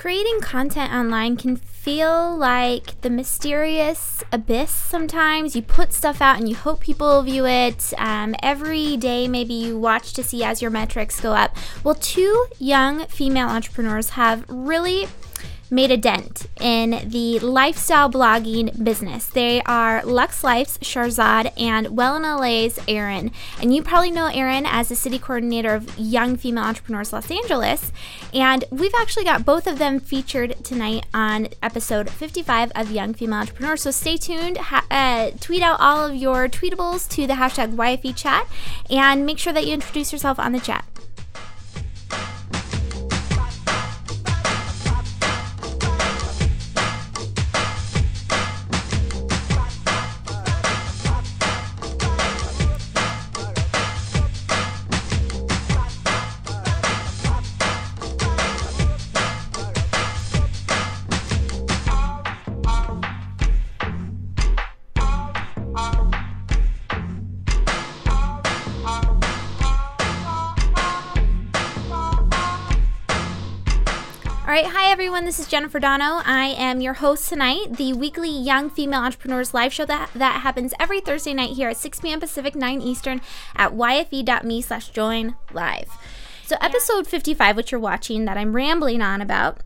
creating content online can feel like the mysterious abyss sometimes. You put stuff out and you hope people view it. Um, every day, maybe you watch to see as your metrics go up. Well, two young female entrepreneurs have really made a dent in the lifestyle blogging business. They are LuxLyfe's Sharzad and Well in LA's Erin. And you probably know Erin as the city coordinator of Young Female Entrepreneurs Los Angeles. And we've actually got both of them featured tonight on episode 55 of Young Female Entrepreneurs. So stay tuned. Ha- uh, tweet out all of your tweetables to the hashtag YFE chat and make sure that you introduce yourself on the chat. Everyone. This is Jennifer Dono. I am your host tonight. The weekly Young Female Entrepreneurs live show that that happens every Thursday night here at 6 p.m. Pacific, 9 Eastern at yfe.me/join live. So, episode 55, which you're watching, that I'm rambling on about,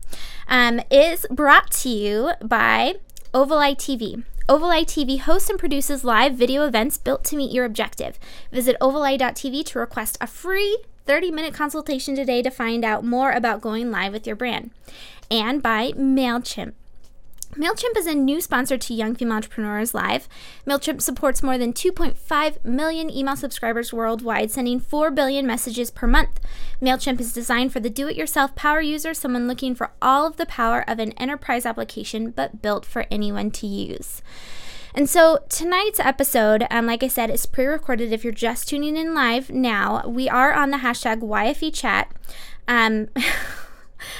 um, is brought to you by Ovalite TV. Ovalite TV hosts and produces live video events built to meet your objective. Visit ovalite.tv to request a free 30 minute consultation today to find out more about going live with your brand. And by MailChimp. MailChimp is a new sponsor to Young Female Entrepreneurs Live. MailChimp supports more than 2.5 million email subscribers worldwide, sending 4 billion messages per month. MailChimp is designed for the do it yourself power user, someone looking for all of the power of an enterprise application, but built for anyone to use. And so tonight's episode, um, like I said, is pre recorded. If you're just tuning in live now, we are on the hashtag YFE chat. Um,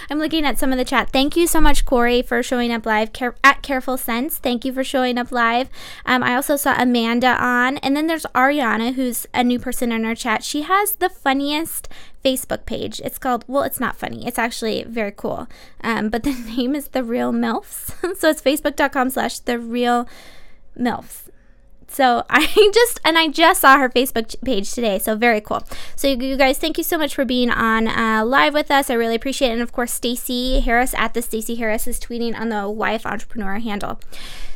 I'm looking at some of the chat. Thank you so much, Corey, for showing up live Care- at Careful Sense. Thank you for showing up live. Um, I also saw Amanda on, and then there's Ariana, who's a new person in our chat. She has the funniest Facebook page. It's called, well, it's not funny. It's actually very cool. Um, but the name is The Real MILFs. so it's facebook.com slash The Real MILFs. So I just and I just saw her Facebook page today. So very cool. So you, guys, thank you so much for being on uh, live with us. I really appreciate it. And of course, Stacy Harris at the Stacy Harris is tweeting on the Wife Entrepreneur handle.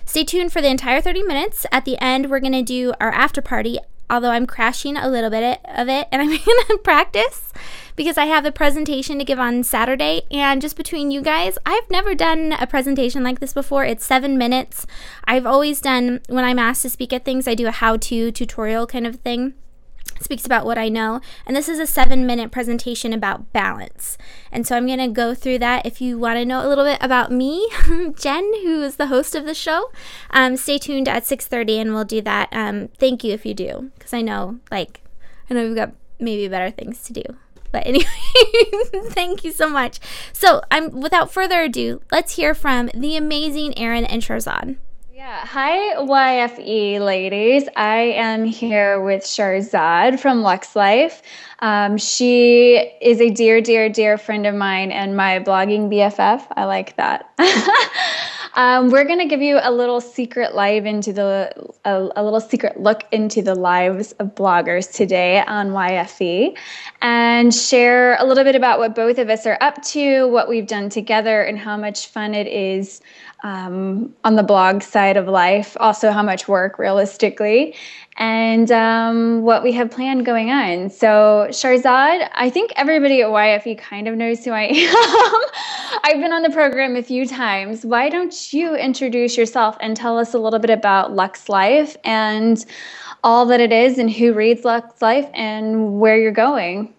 Stay tuned for the entire 30 minutes. At the end, we're gonna do our after party. Although I'm crashing a little bit of it, and I'm gonna practice because I have a presentation to give on Saturday. And just between you guys, I've never done a presentation like this before. It's seven minutes. I've always done, when I'm asked to speak at things, I do a how to tutorial kind of thing speaks about what I know. And this is a seven minute presentation about balance. And so I'm going to go through that. If you want to know a little bit about me, Jen, who is the host of the show, um, stay tuned at 6.30 and we'll do that. Um, thank you if you do, because I know, like, I know we've got maybe better things to do. But anyway, thank you so much. So I'm without further ado, let's hear from the amazing Erin and Sharzad. Yeah, hi YFE ladies. I am here with Sharzad from LuxLyfe. Um, she is a dear, dear, dear friend of mine and my blogging BFF. I like that. Um, we're going to give you a little secret live into the a, a, little secret look into the lives of bloggers today on YFE, and share a little bit about what both of us are up to, what we've done together, and how much fun it is um, on the blog side of life. Also, how much work realistically, and um, what we have planned going on. So, Sharzad, I think everybody at YFE kind of knows who I am. I've been on the program a few times. Why don't you introduce yourself and tell us a little bit about LuxLyfe and all that it is and who reads LuxLyfe and where you're going?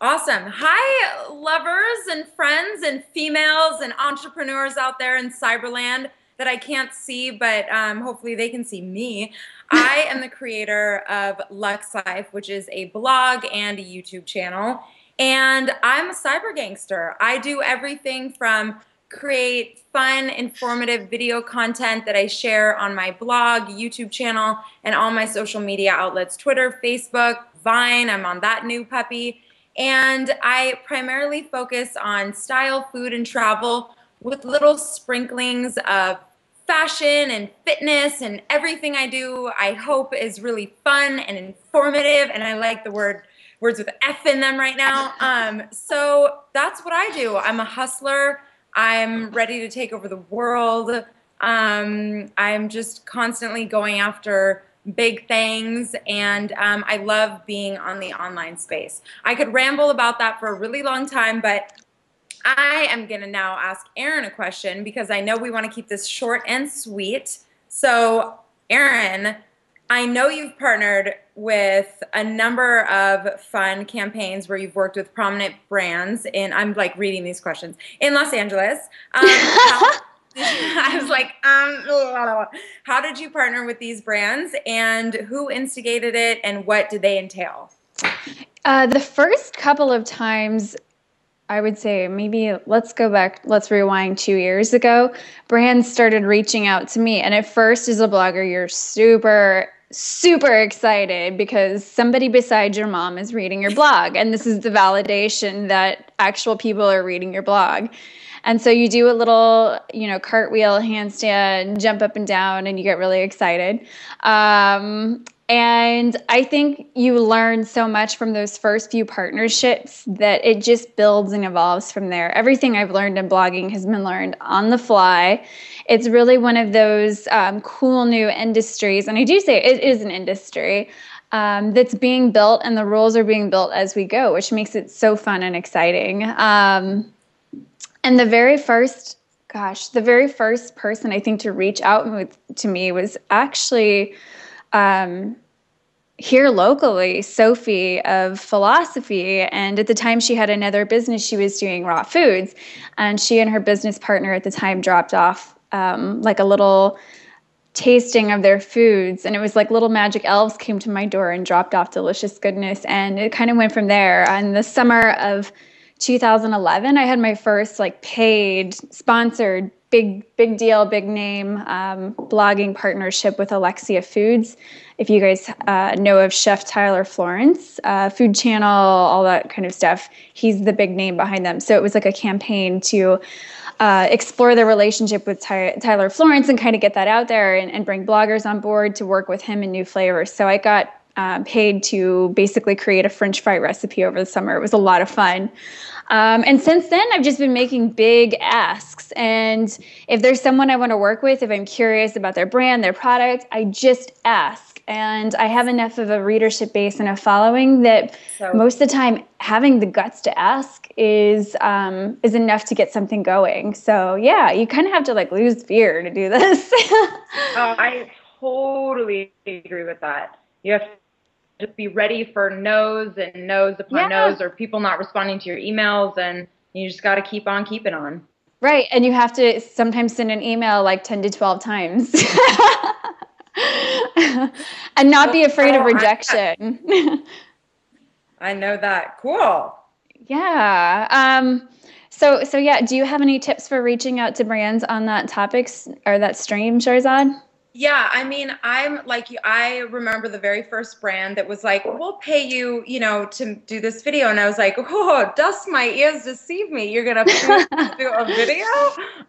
Awesome. Hi, lovers and friends and females and entrepreneurs out there in cyberland that I can't see, but um, hopefully they can see me. I am the creator of LuxLyfe, which is a blog and a YouTube channel. And I'm a cyber gangster. I do everything from create fun, informative video content that I share on my blog, YouTube channel, and all my social media outlets Twitter, Facebook, Vine. I'm on that new puppy. And I primarily focus on style, food, and travel with little sprinklings of fashion and fitness and everything I do, I hope is really fun and informative. And I like the word words with F in them right now. Um, so that's what I do. I'm a hustler. I'm ready to take over the world. Um, I'm just constantly going after big things and um, I love being on the online space. I could ramble about that for a really long time, but I am going to now ask Erin a question because I know we want to keep this short and sweet. So, Erin, I know you've partnered with a number of fun campaigns where you've worked with prominent brands And I'm like reading these questions in Los Angeles. Um, how, I was like, um, how did you partner with these brands and who instigated it and what did they entail? Uh, the first couple of times I would say maybe let's go back, let's rewind two years ago. Brands started reaching out to me. And at first, as a blogger, you're super, super excited because somebody beside your mom is reading your blog. And this is the validation that actual people are reading your blog. And so you do a little, you know, cartwheel, handstand, jump up and down, and you get really excited. Um, and I think you learn so much from those first few partnerships that it just builds and evolves from there. Everything I've learned in blogging has been learned on the fly. It's really one of those um, cool new industries, and I do say it is an industry um, that's being built, and the rules are being built as we go, which makes it so fun and exciting. Um, and the very first, gosh, the very first person I think to reach out to me was actually um, here locally, Sophie of Philosophy. And at the time, she had another business she was doing raw foods. And she and her business partner at the time dropped off um, like a little tasting of their foods and it was like little magic elves came to my door and dropped off delicious goodness and it kind of went from there and the summer of 2011 i had my first like paid sponsored big big deal big name um, blogging partnership with alexia foods. If you guys uh, know of chef tyler florence uh, food channel all that kind of stuff he's the big name behind them. So it was like a campaign to uh, explore the relationship with Ty- tyler florence and kind of get that out there and, and, bring bloggers on board to work with him in new flavors. So i got um, paid to basically create a french fry recipe over the summer. It was a lot of fun um, and since then, I've just been making big asks. And if there's someone I want to work with, if I'm curious about their brand, their product, I just ask. And I have enough of a readership base and a following that so, most of the time, having the guts to ask is um, is enough to get something going. So yeah, you kind of have to like lose fear to do this. oh, I totally agree with that. You have just be ready for no's and no's upon yeah. no's or people not responding to your emails and you just got to keep on keeping on. Right. And you have to sometimes send an email like 10 to 12 times. and not be afraid of rejection. I know that. Cool. Yeah. Um, so so yeah, do you have any tips for reaching out to brands on that topics or that stream, Sharzad? Yeah, I mean, I'm like. I remember the very first brand that was like, "We'll pay you, you know, to do this video," and I was like, "Oh, dust my ears, deceive me! You're gonna do a video?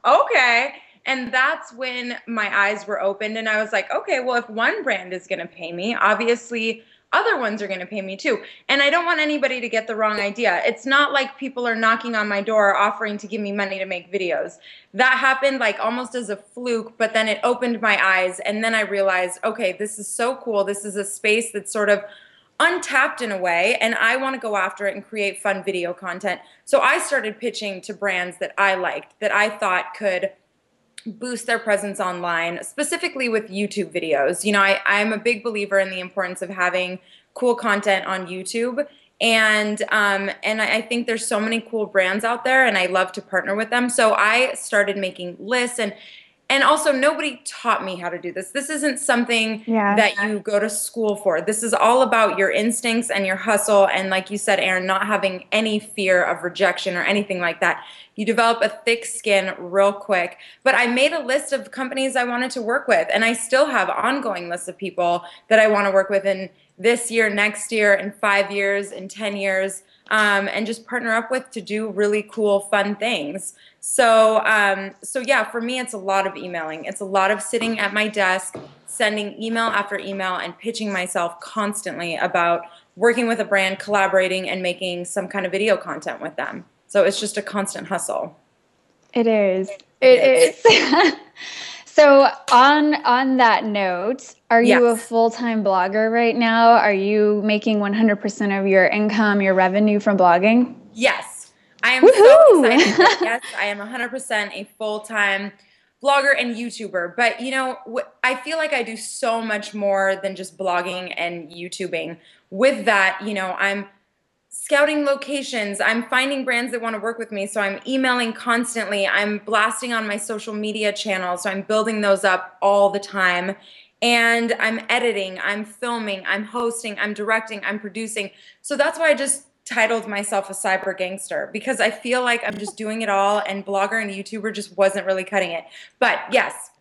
Okay." And that's when my eyes were opened, and I was like, "Okay, well, if one brand is gonna pay me, obviously." Other ones are going to pay me too. And I don't want anybody to get the wrong idea. It's not like people are knocking on my door offering to give me money to make videos. That happened like almost as a fluke, but then it opened my eyes. And then I realized, okay, this is so cool. This is a space that's sort of untapped in a way and I want to go after it and create fun video content. So I started pitching to brands that I liked, that I thought could boost their presence online, specifically with YouTube videos. You know, I, I'm a big believer in the importance of having cool content on YouTube. And um, and I think there's so many cool brands out there, and I love to partner with them. So I started making lists, and and also nobody taught me how to do this this isn't something yeah. that you go to school for this is all about your instincts and your hustle and like you said Erin, not having any fear of rejection or anything like that you develop a thick skin real quick but i made a list of companies i wanted to work with and i still have ongoing lists of people that i want to work with in this year next year in five years in ten years um, and just partner up with to do really cool, fun things. So, um, so yeah, for me, it's a lot of emailing. It's a lot of sitting at my desk, sending email after email, and pitching myself constantly about working with a brand, collaborating, and making some kind of video content with them. So it's just a constant hustle. It is. It is. so on on that note, are yes. you a full-time blogger right now? Are you making 100% of your income, your revenue from blogging? Yes. I am Woo-hoo! so excited. yes, I am 100% a full-time blogger and YouTuber. But you know, I feel like I do so much more than just blogging and YouTubing. With that, you know, I'm scouting locations. I'm finding brands that want to work with me. So I'm emailing constantly. I'm blasting on my social media channels. So I'm building those up all the time. And I'm editing, I'm filming, I'm hosting, I'm directing, I'm producing. So that's why I just titled myself a cyber gangster because I feel like I'm just doing it all and blogger and YouTuber just wasn't really cutting it. But yes,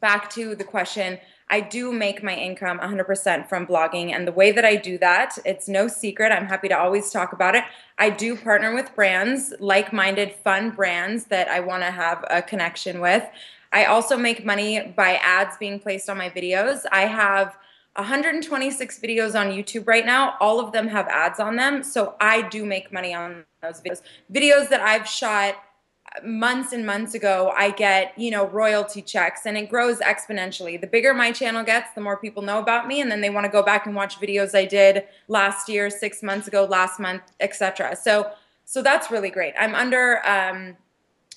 back to the question. I do make my income 100% from blogging. And the way that I do that, it's no secret. I'm happy to always talk about it. I do partner with brands, like minded, fun brands that I want to have a connection with. I also make money by ads being placed on my videos. I have 126 videos on YouTube right now. All of them have ads on them. So I do make money on those videos. Videos that I've shot months and months ago, I get, you know, royalty checks and it grows exponentially. The bigger my channel gets, the more people know about me and then they want to go back and watch videos I did last year, 6 months ago, last month, etc. So so that's really great. I'm under um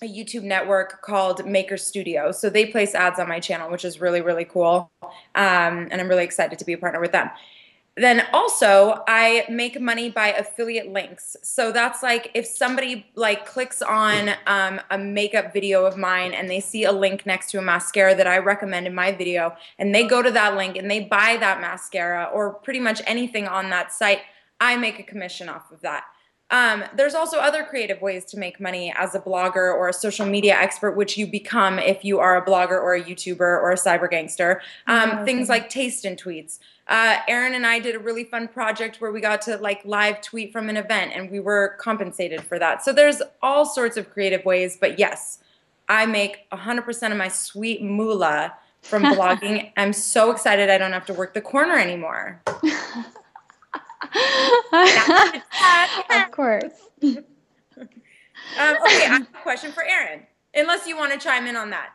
a YouTube network called Maker Studio. So they place ads on my channel, which is really, really cool. Um, and I'm really excited to be a partner with them. Then also, I make money by affiliate links. So that's like if somebody like clicks on um, a makeup video of mine and they see a link next to a mascara that I recommend in my video, and they go to that link and they buy that mascara or pretty much anything on that site, I make a commission off of that. Um, there's also other creative ways to make money as a blogger or a social media expert, which you become if you are a blogger or a YouTuber or a cyber gangster. Um, oh, Things like taste and tweets. Uh, Erin and I did a really fun project where we got to like live tweet from an event and we were compensated for that. So there's all sorts of creative ways, but yes, I make 100% of my sweet moolah from blogging. I'm so excited I don't have to work the corner anymore. of course. um, okay, I have a question for Erin. Unless you want to chime in on that.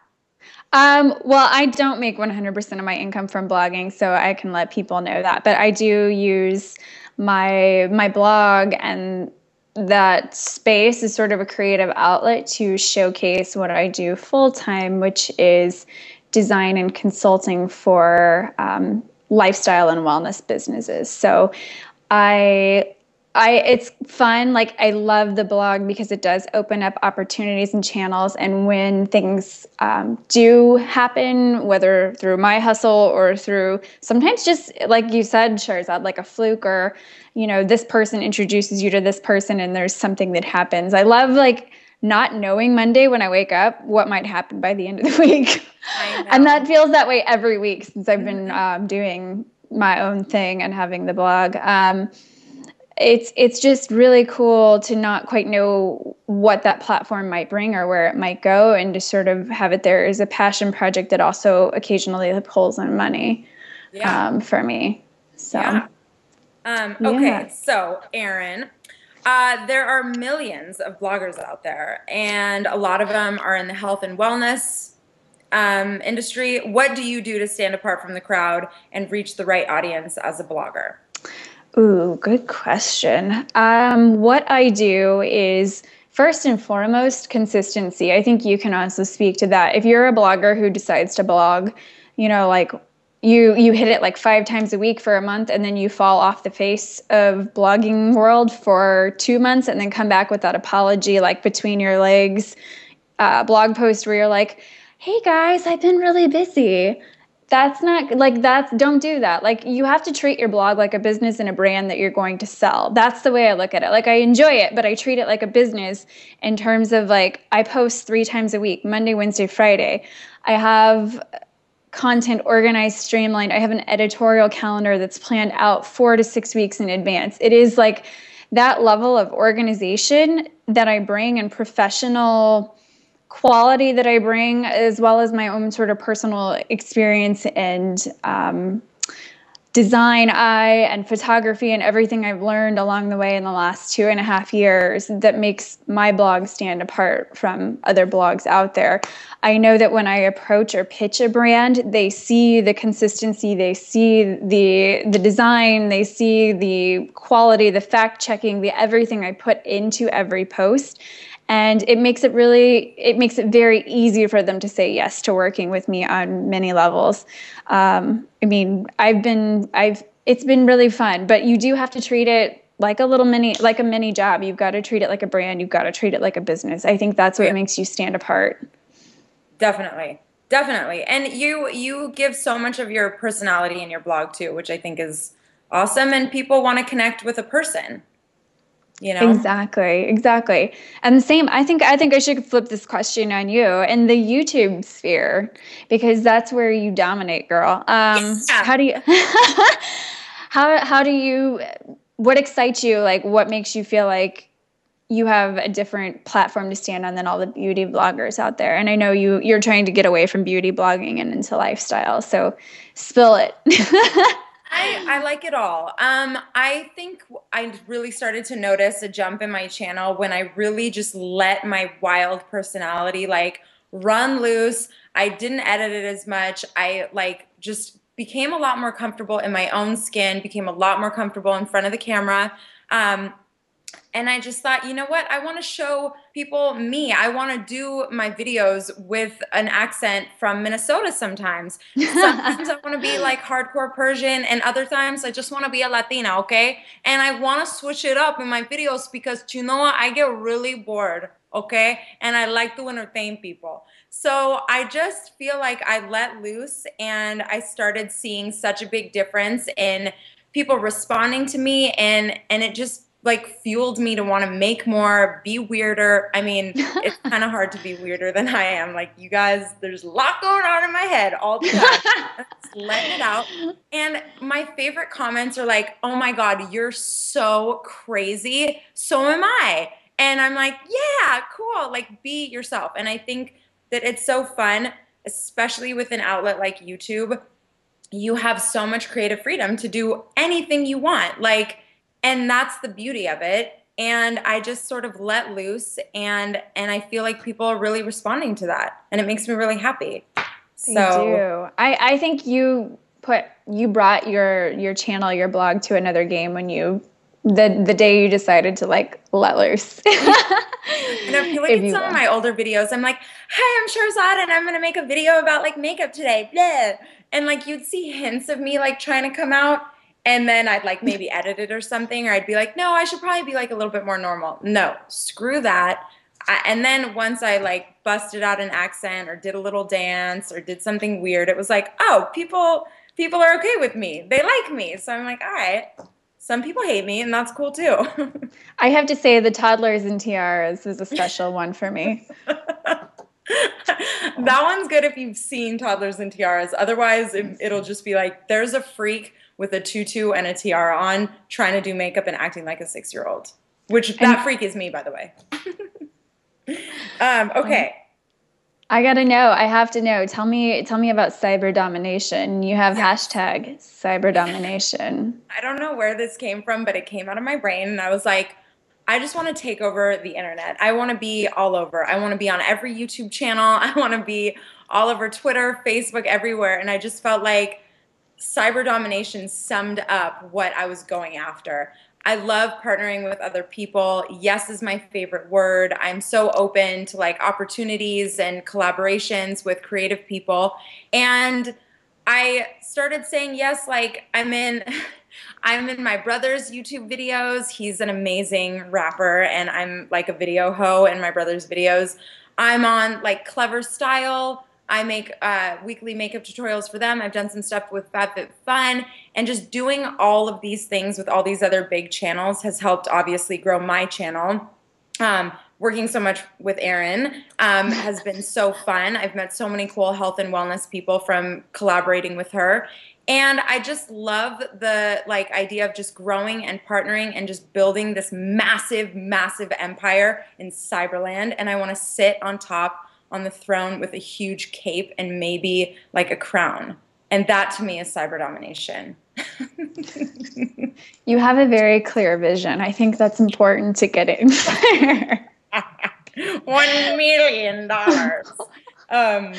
Um, well, I don't make 100% of my income from blogging, so I can let people know that. But I do use my my blog and that space is sort of a creative outlet to showcase what I do full time, which is design and consulting for um, lifestyle and wellness businesses. So I I it's fun. Like I love the blog because it does open up opportunities and channels. And when things um, do happen, whether through my hustle or through sometimes just like you said, Sharzad, like a fluke or you know this person introduces you to this person and there's something that happens. I love like not knowing Monday when I wake up what might happen by the end of the week. and that feels that way every week since I've been mm-hmm. um, doing my own thing and having the blog. Um, it's it's just really cool to not quite know what that platform might bring or where it might go, and to sort of have it there as a passion project that also occasionally pulls in money yeah. um, for me. So, yeah. Um, okay, yeah. so Erin, uh, there are millions of bloggers out there, and a lot of them are in the health and wellness um, industry. What do you do to stand apart from the crowd and reach the right audience as a blogger? Ooh, good question. Um, what I do is first and foremost consistency. I think you can also speak to that. If you're a blogger who decides to blog, you know, like you you hit it like five times a week for a month and then you fall off the face of blogging world for two months and then come back with that apology like between your legs uh, blog post where you're like hey guys, I've been really busy. That's not like that's don't do that. Like you have to treat your blog like a business and a brand that you're going to sell. That's the way I look at it. Like I enjoy it, but I treat it like a business in terms of like I post 3 times a week, Monday, Wednesday, Friday. I have content organized, streamlined. I have an editorial calendar that's planned out 4 to 6 weeks in advance. It is like that level of organization that I bring and professional quality that I bring, as well as my own sort of personal experience and um, design eye and photography and everything I've learned along the way in the last two and a half years that makes my blog stand apart from other blogs out there. I know that when I approach or pitch a brand, they see the consistency, they see the the design, they see the quality, the fact checking, the everything I put into every post and it makes it really it makes it very easy for them to say yes to working with me on many levels. Um, i mean i've been i've it's been really fun but you do have to treat it like a little mini like a mini job. You've got to treat it like a brand. You've got to treat it like a business. I think that's what yeah. makes you stand apart. Definitely. Definitely. And you you give so much of your personality in your blog too which i think is awesome. And people want to connect with a person you know? Exactly exactly. And the same i think i think i should flip this question on you in the youtube sphere because that's where you dominate girl. Um yeah. how do you how how do you what excites you? Like what makes you feel like you have a different platform to stand on than all the beauty bloggers out there? And i know you you're trying to get away from beauty blogging and into lifestyle so spill it I, I like it all. Um, I think I really started to notice a jump in my channel when I really just let my wild personality like run loose. I didn't edit it as much. I like just became a lot more comfortable in my own skin, became a lot more comfortable in front of the camera. Um, and I just thought, you know what? I want to show people me. I want to do my videos with an accent from Minnesota sometimes. Sometimes I want to be like hardcore Persian, and other times I just want to be a Latina, okay? And I want to switch it up in my videos because you know what? I get really bored, okay? And I like to entertain people. So I just feel like I let loose and I started seeing such a big difference in people responding to me and and it just like fueled me to want to make more, be weirder. I mean, it's kind of hard to be weirder than I am. Like you guys, there's a lot going on in my head all the time. letting it out. And my favorite comments are like, "Oh my god, you're so crazy. So am I." And I'm like, "Yeah, cool. Like be yourself." And I think that it's so fun, especially with an outlet like YouTube. You have so much creative freedom to do anything you want. Like and that's the beauty of it and i just sort of let loose and and i feel like people are really responding to that and it makes me really happy they so do. i i think you put you brought your your channel your blog to another game when you the the day you decided to like let loose. and if you look if at some will. of my older videos, I'm like, "Hi, I'm Sharzad, and I'm gonna make a video about like makeup today." Blah. And like you'd see hints of me like trying to come out, and then I'd like maybe edit it or something, or I'd be like, no, I should probably be like a little bit more normal. No, screw that. I, and then once I like busted out an accent or did a little dance or did something weird, it was like, oh, people people are okay with me. They like me. So I'm like, all right. Some people hate me, and that's cool too. I have to say, the toddlers and tiaras is a special one for me. that one's good if you've seen toddlers and tiaras. Otherwise, it, it'll just be like, there's a freak with a tutu and a tiara on, trying to do makeup and acting like a six year old. Which that freak is me, by the way. um, okay. I gotta know. I have to know. Tell me. Tell me about cyber domination. You have yes. hashtag cyber domination. I don't know where this came from, but it came out of my brain, and I was like, I just want to take over the internet. I want to be all over. I want to be on every YouTube channel. I want to be all over Twitter, Facebook, everywhere. And I just felt like cyber domination summed up what I was going after. I love partnering with other people. Yes is my favorite word. I'm so open to like opportunities and collaborations with creative people. And I started saying yes like I'm in I'm in my brother's YouTube videos. He's an amazing rapper and I'm like a video hoe in my brother's videos. I'm on like ClevverStyle I make uh, weekly makeup tutorials for them. I've done some stuff with FabFitFun, and just doing all of these things with all these other big channels has helped obviously grow my channel. Um, working so much with Erin um, has been so fun. I've met so many cool health and wellness people from collaborating with her. And I just love the like idea of just growing and partnering and just building this massive, massive empire in Cyberland. And I want to sit on top on the throne with a huge cape and maybe like a crown. And that to me is cyber domination. you have a very clear vision. I think that's important to get in there. One million dollars. Um,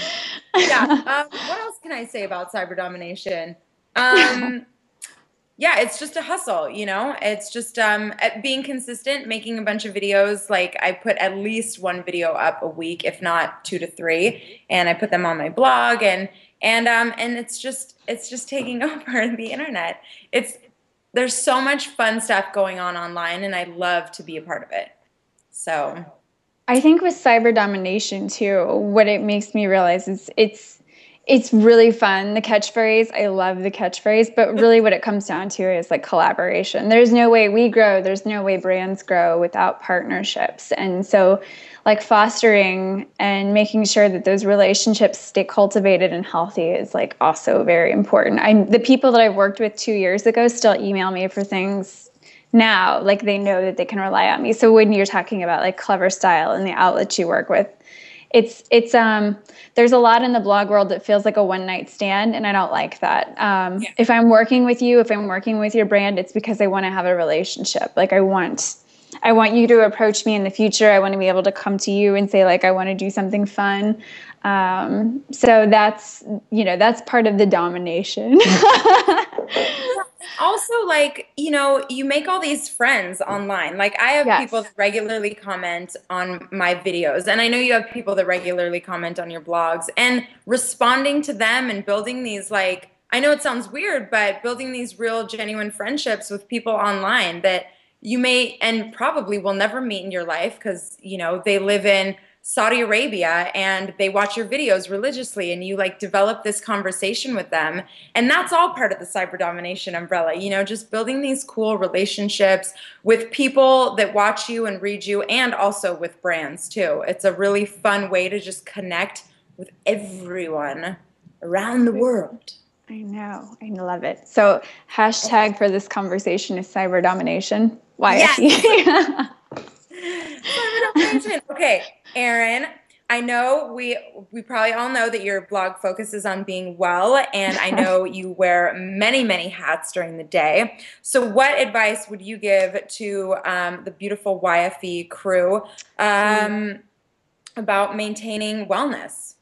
yeah. Um, what else can I say about cyber domination? Um, yeah, it's just a hustle, you know. It's just um, being consistent, making a bunch of videos. Like I put at least one video up a week, if not two to three, and I put them on my blog, and and um, and it's just it's just taking over the internet. It's there's so much fun stuff going on online, and I love to be a part of it. So I think with cyber domination too, what it makes me realize is it's it's really fun. The catchphrase, I love the catchphrase, but really what it comes down to is like collaboration. There's no way we grow, there's no way brands grow without partnerships. And so like fostering and making sure that those relationships stay cultivated and healthy is like also very important. I the people that I worked with 2 years ago still email me for things now like they know that they can rely on me so when you're talking about like ClevverStyle and the outlets you work with it's it's um there's a lot in the blog world that feels like a one night stand and i don't like that. Um yeah. if i'm working with you if i'm working with your brand it's because i want to have a relationship. Like i want i want you to approach me in the future. I want to be able to come to you and say like i want to do something fun. Um so that's you know that's part of the domination also like you know you make all these friends mm. online like i have yes. people that regularly comment on my videos and i know you have people that regularly comment on your blogs and responding to them and building these like i know it sounds weird but building these real genuine friendships with people online that you may and probably will never meet in your life because you know they live in Saudi Arabia and they watch your videos religiously and you like develop this conversation with them. And that's all part of the cyber domination umbrella, you know, just building these cool relationships with people that watch you and read you and also with brands too. It's a really fun way to just connect with everyone around the world. I know. I love it. So, hashtag for this conversation is cyber domination. Why? Yes. okay, Erin. I know we we probably all know that your blog focuses on being well, and I know you wear many many hats during the day. So, what advice would you give to um, the beautiful YFE crew um, about maintaining wellness?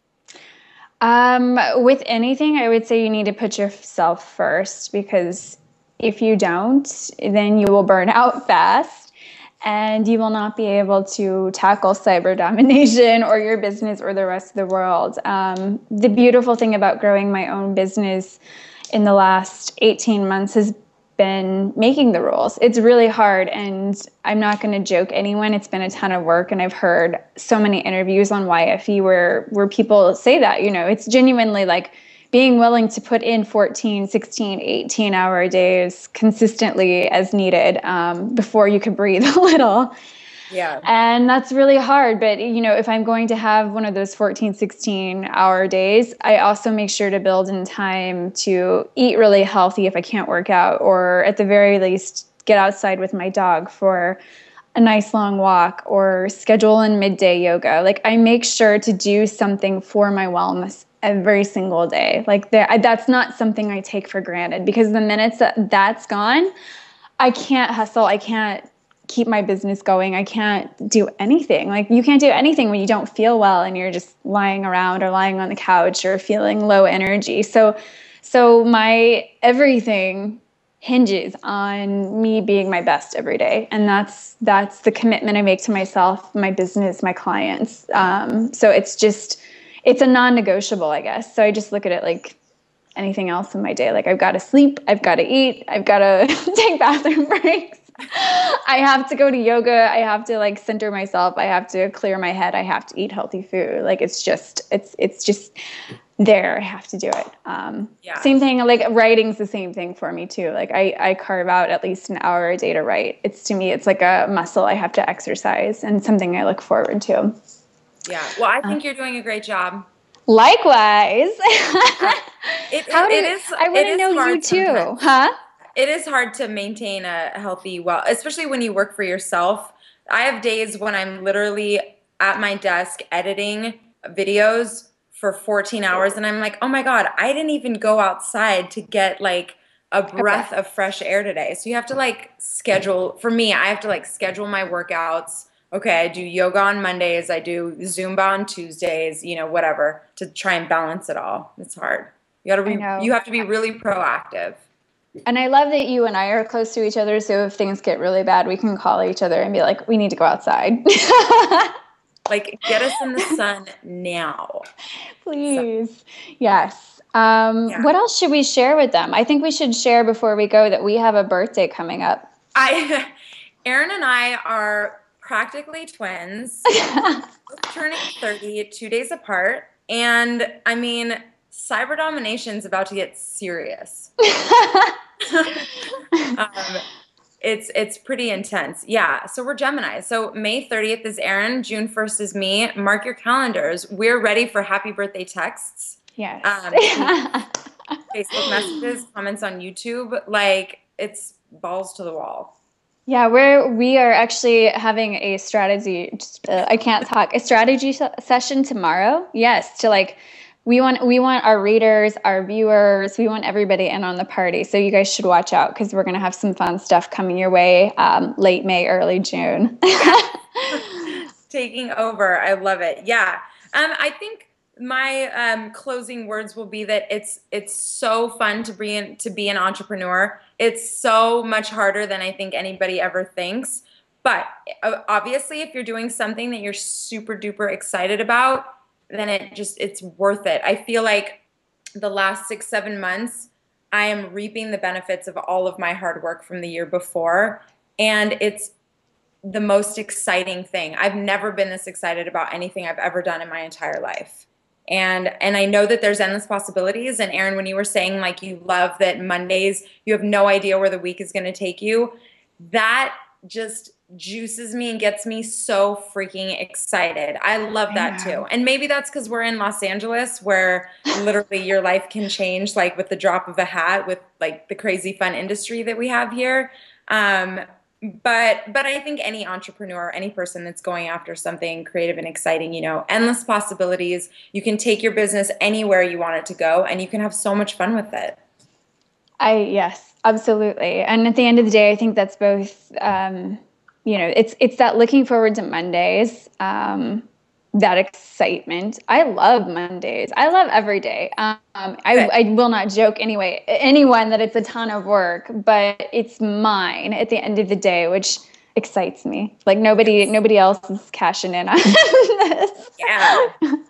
Um, with anything, I would say you need to put yourself first because if you don't, then you will burn out fast and you will not be able to tackle cyber domination or your business or the rest of the world. Um, the beautiful thing about growing my own business in the last 18 months has been making the rules. It's really hard, and I'm not going to joke anyone. It's been a ton of work, and I've heard so many interviews on YFE where where people say that. You know, it's genuinely like being willing to put in 14 16 18 hour days consistently as needed um, before you could breathe a little. Yeah. And that's really hard but you know if i'm going to have one of those 14 16 hour days i also make sure to build in time to eat really healthy if i can't work out or at the very least get outside with my dog for a nice long walk or schedule in midday yoga. Like i make sure to do something for my wellness every single day. Like that's not something I take for granted because the minutes that that's gone, I can't hustle. I can't keep my business going. I can't do anything. Like you can't do anything when you don't feel well and you're just lying around or lying on the couch or feeling low energy. So so my everything hinges on me being my best every day and that's that's the commitment i make to myself my business my clients um, so it's just it's a non-negotiable, I guess. So I just look at it like anything else in my day. Like I've got to sleep, I've got to eat, I've got to take bathroom breaks. I have to go to yoga. I have to like center myself. I have to clear my head. I have to eat healthy food. Like it's just, it's, it's just there. I have to do it. Um, yeah. Same thing. Like writing's the same thing for me too. Like I, I carve out at least an hour a day to write. It's to me, it's like a muscle I have to exercise and something I look forward to. Yeah. Well, I think uh, you're doing a great job. Likewise. It, How do it is. I want to know you too, sometimes. huh? It is hard to maintain a healthy well, especially when you work for yourself. I have days when I'm literally at my desk editing videos for 14 hours and I'm like, "Oh my god, I didn't even go outside to get like a breath of fresh air today." So you have to like schedule for me, I have to like schedule my workouts. Okay, I do yoga on Mondays, I do Zumba on Tuesdays, you know, whatever, to try and balance it all. It's hard. You got to be you have to be really proactive. And I love that you and I are close to each other. So if things get really bad, we can call each other and be like, we need to go outside. Like, get us in the sun now. Please. Yes. Um, Yeah. What else should we share with them? I think we should share before we go that we have a birthday coming up. I, Erin and I are practically twins, turning 30, two days apart. And I mean, cyber domination is about to get serious. um, it's it's pretty intense. Yeah. So we're Gemini. So May 30th is Erin, June 1st is me. Mark your calendars. We're ready for happy birthday texts. yes. Um, Facebook messages, comments on YouTube. Like it's balls to the wall. Yeah, we're we are actually having a strategy. Uh, I can't talk. A strategy se- session tomorrow. Yes, to like we want we want our readers, our viewers, we want everybody in on the party. So you guys should watch out because we're gonna have some fun stuff coming your way um, late May, early June. Taking over. I love it. Yeah. Um, I think my um, closing words will be that it's it's so fun to be in, to be an entrepreneur. It's so much harder than I think anybody ever thinks. But uh, obviously, if you're doing something that you're super duper excited about, then it just it's worth it. I feel like the last six seven months, I am reaping the benefits of all of my hard work from the year before, and it's the most exciting thing. I've never been this excited about anything I've ever done in my entire life. And and I know that there's endless possibilities and Erin when you were saying like you love that Mondays you have no idea where the week is going to take you, that just juices me and gets me so freaking excited. I love that I too. And maybe that's cuz we're in Los Angeles where literally your life can change like with the drop of a hat with like the crazy fun industry that we have here. Um but but I think any entrepreneur, any person that's going after something creative and exciting, you know, endless possibilities. You can take your business anywhere you want it to go and you can have so much fun with it. I yes, absolutely. And at the end of the day, I think that's both. Um, you know, it's it's that looking forward to Mondays, um, that excitement. I love Mondays. I love every day. Um, I I will not joke anyway anyone that it's a ton of work, but it's mine at the end of the day, which excites me. Like nobody nobody else is cashing in on this. Yeah.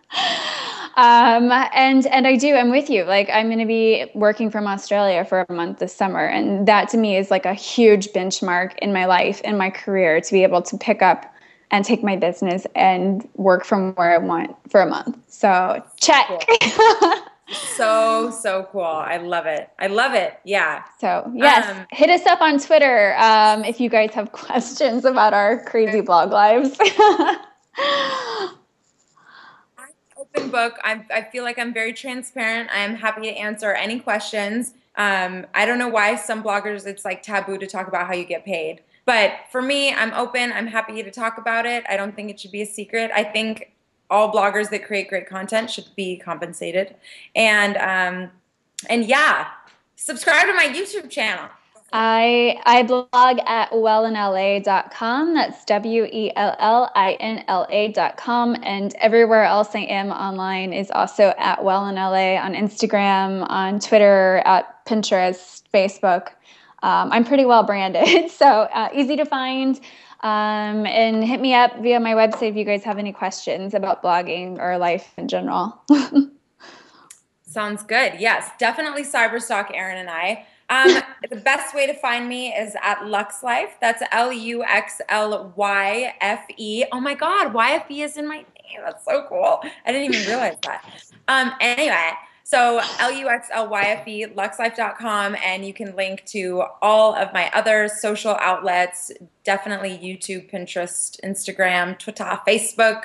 um and and i do i'm with you like i'm going to be working from australia for a month this summer and that to me is like a huge benchmark in my life in my career to be able to pick up and take my business and work from where i want for a month so check So so cool. I love it. I love it. Yeah. so yes Um, hit us up on twitter um, if you guys have questions about our crazy blog lives Open book. I I feel like I'm very transparent. I am happy to answer any questions. Um, I don't know why some bloggers it's like taboo to talk about how you get paid. But for me, I'm open. I'm happy to talk about it. I don't think it should be a secret. I think all bloggers that create great content should be compensated. And um, and yeah, subscribe to my YouTube channel. I I blog at wellinla.com. That's W E L L I N L A.com. And everywhere else I am online is also at wellinla on Instagram, on Twitter, at Pinterest, Facebook. Um, I'm pretty well branded, so uh, easy to find. Um, and hit me up via my website if you guys have any questions about blogging or life in general. Sounds good. Yes, definitely cyberstalk Erin and I. Um, the best way to find me is at LuxLyfe. That's L U X L Y F E. Oh my God, YFE is in my name. That's so cool. I didn't even realize that. Um, anyway, so L U X L Y F E, luxlyfe.com, and you can link to all of my other social outlets definitely YouTube, Pinterest, Instagram, Twitter, Facebook.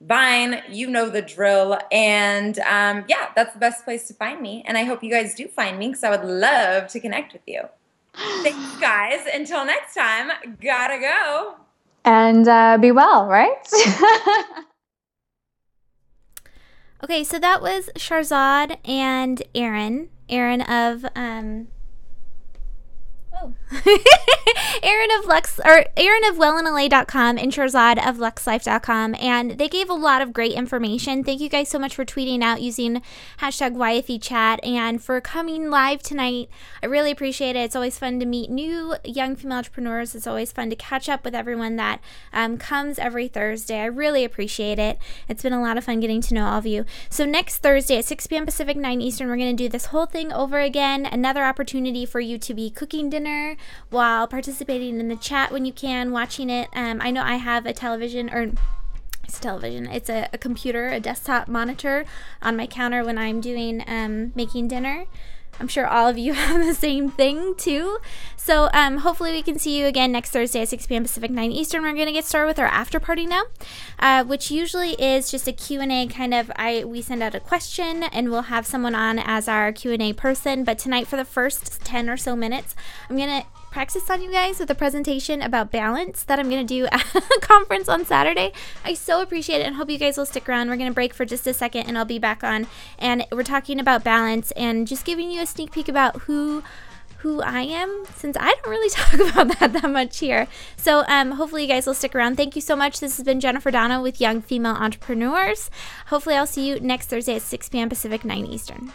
Vine, you know the drill. And um, yeah, that's the best place to find me. And I hope you guys do find me because I would love to connect with you. Thanks, guys. Until next time, gotta go. And uh, be well, right? okay, so that was Sharzad and Erin. Erin of um, Oh. Erin of Lux or Erin of wellinla.com and Sharzad of luxlyfe.com and they gave a lot of great information. Thank you guys so much for tweeting out using hashtag YFE chat and for coming live tonight. I really appreciate it. It's always fun to meet new young female entrepreneurs. It's always fun to catch up with everyone that um, comes every Thursday. I really appreciate it. It's been a lot of fun getting to know all of you. So next Thursday at 6 p.m. Pacific, 9 Eastern, we're going to do this whole thing over again. Another opportunity for you to be cooking dinner while participating in the chat when you can, watching it. Um, I know I have a television or it's television. It's a, a, computer, a desktop monitor on my counter when I'm doing um, making dinner. I'm sure all of you have the same thing too. So um, hopefully we can see you again next Thursday at 6 p.m. Pacific, 9 Eastern. We're going to get started with our after party now, uh, which usually is just a Q&A kind of. I we send out a question and we'll have someone on as our Q&A person. But tonight for the first 10 or so minutes, I'm going to practice on you guys with a presentation about balance that I'm going to do at a conference on Saturday. I so appreciate it and hope you guys will stick around. We're going to break for just a second and I'll be back on. And we're talking about balance and just giving you a sneak peek about who who I am since I don't really talk about that that much here. So um, hopefully you guys will stick around. Thank you so much. This has been Jennifer Donna with Young Female Entrepreneurs. Hopefully I'll see you next Thursday at 6 p.m. Pacific, 9 Eastern.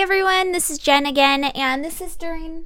Everyone, this is Jen again, and this is during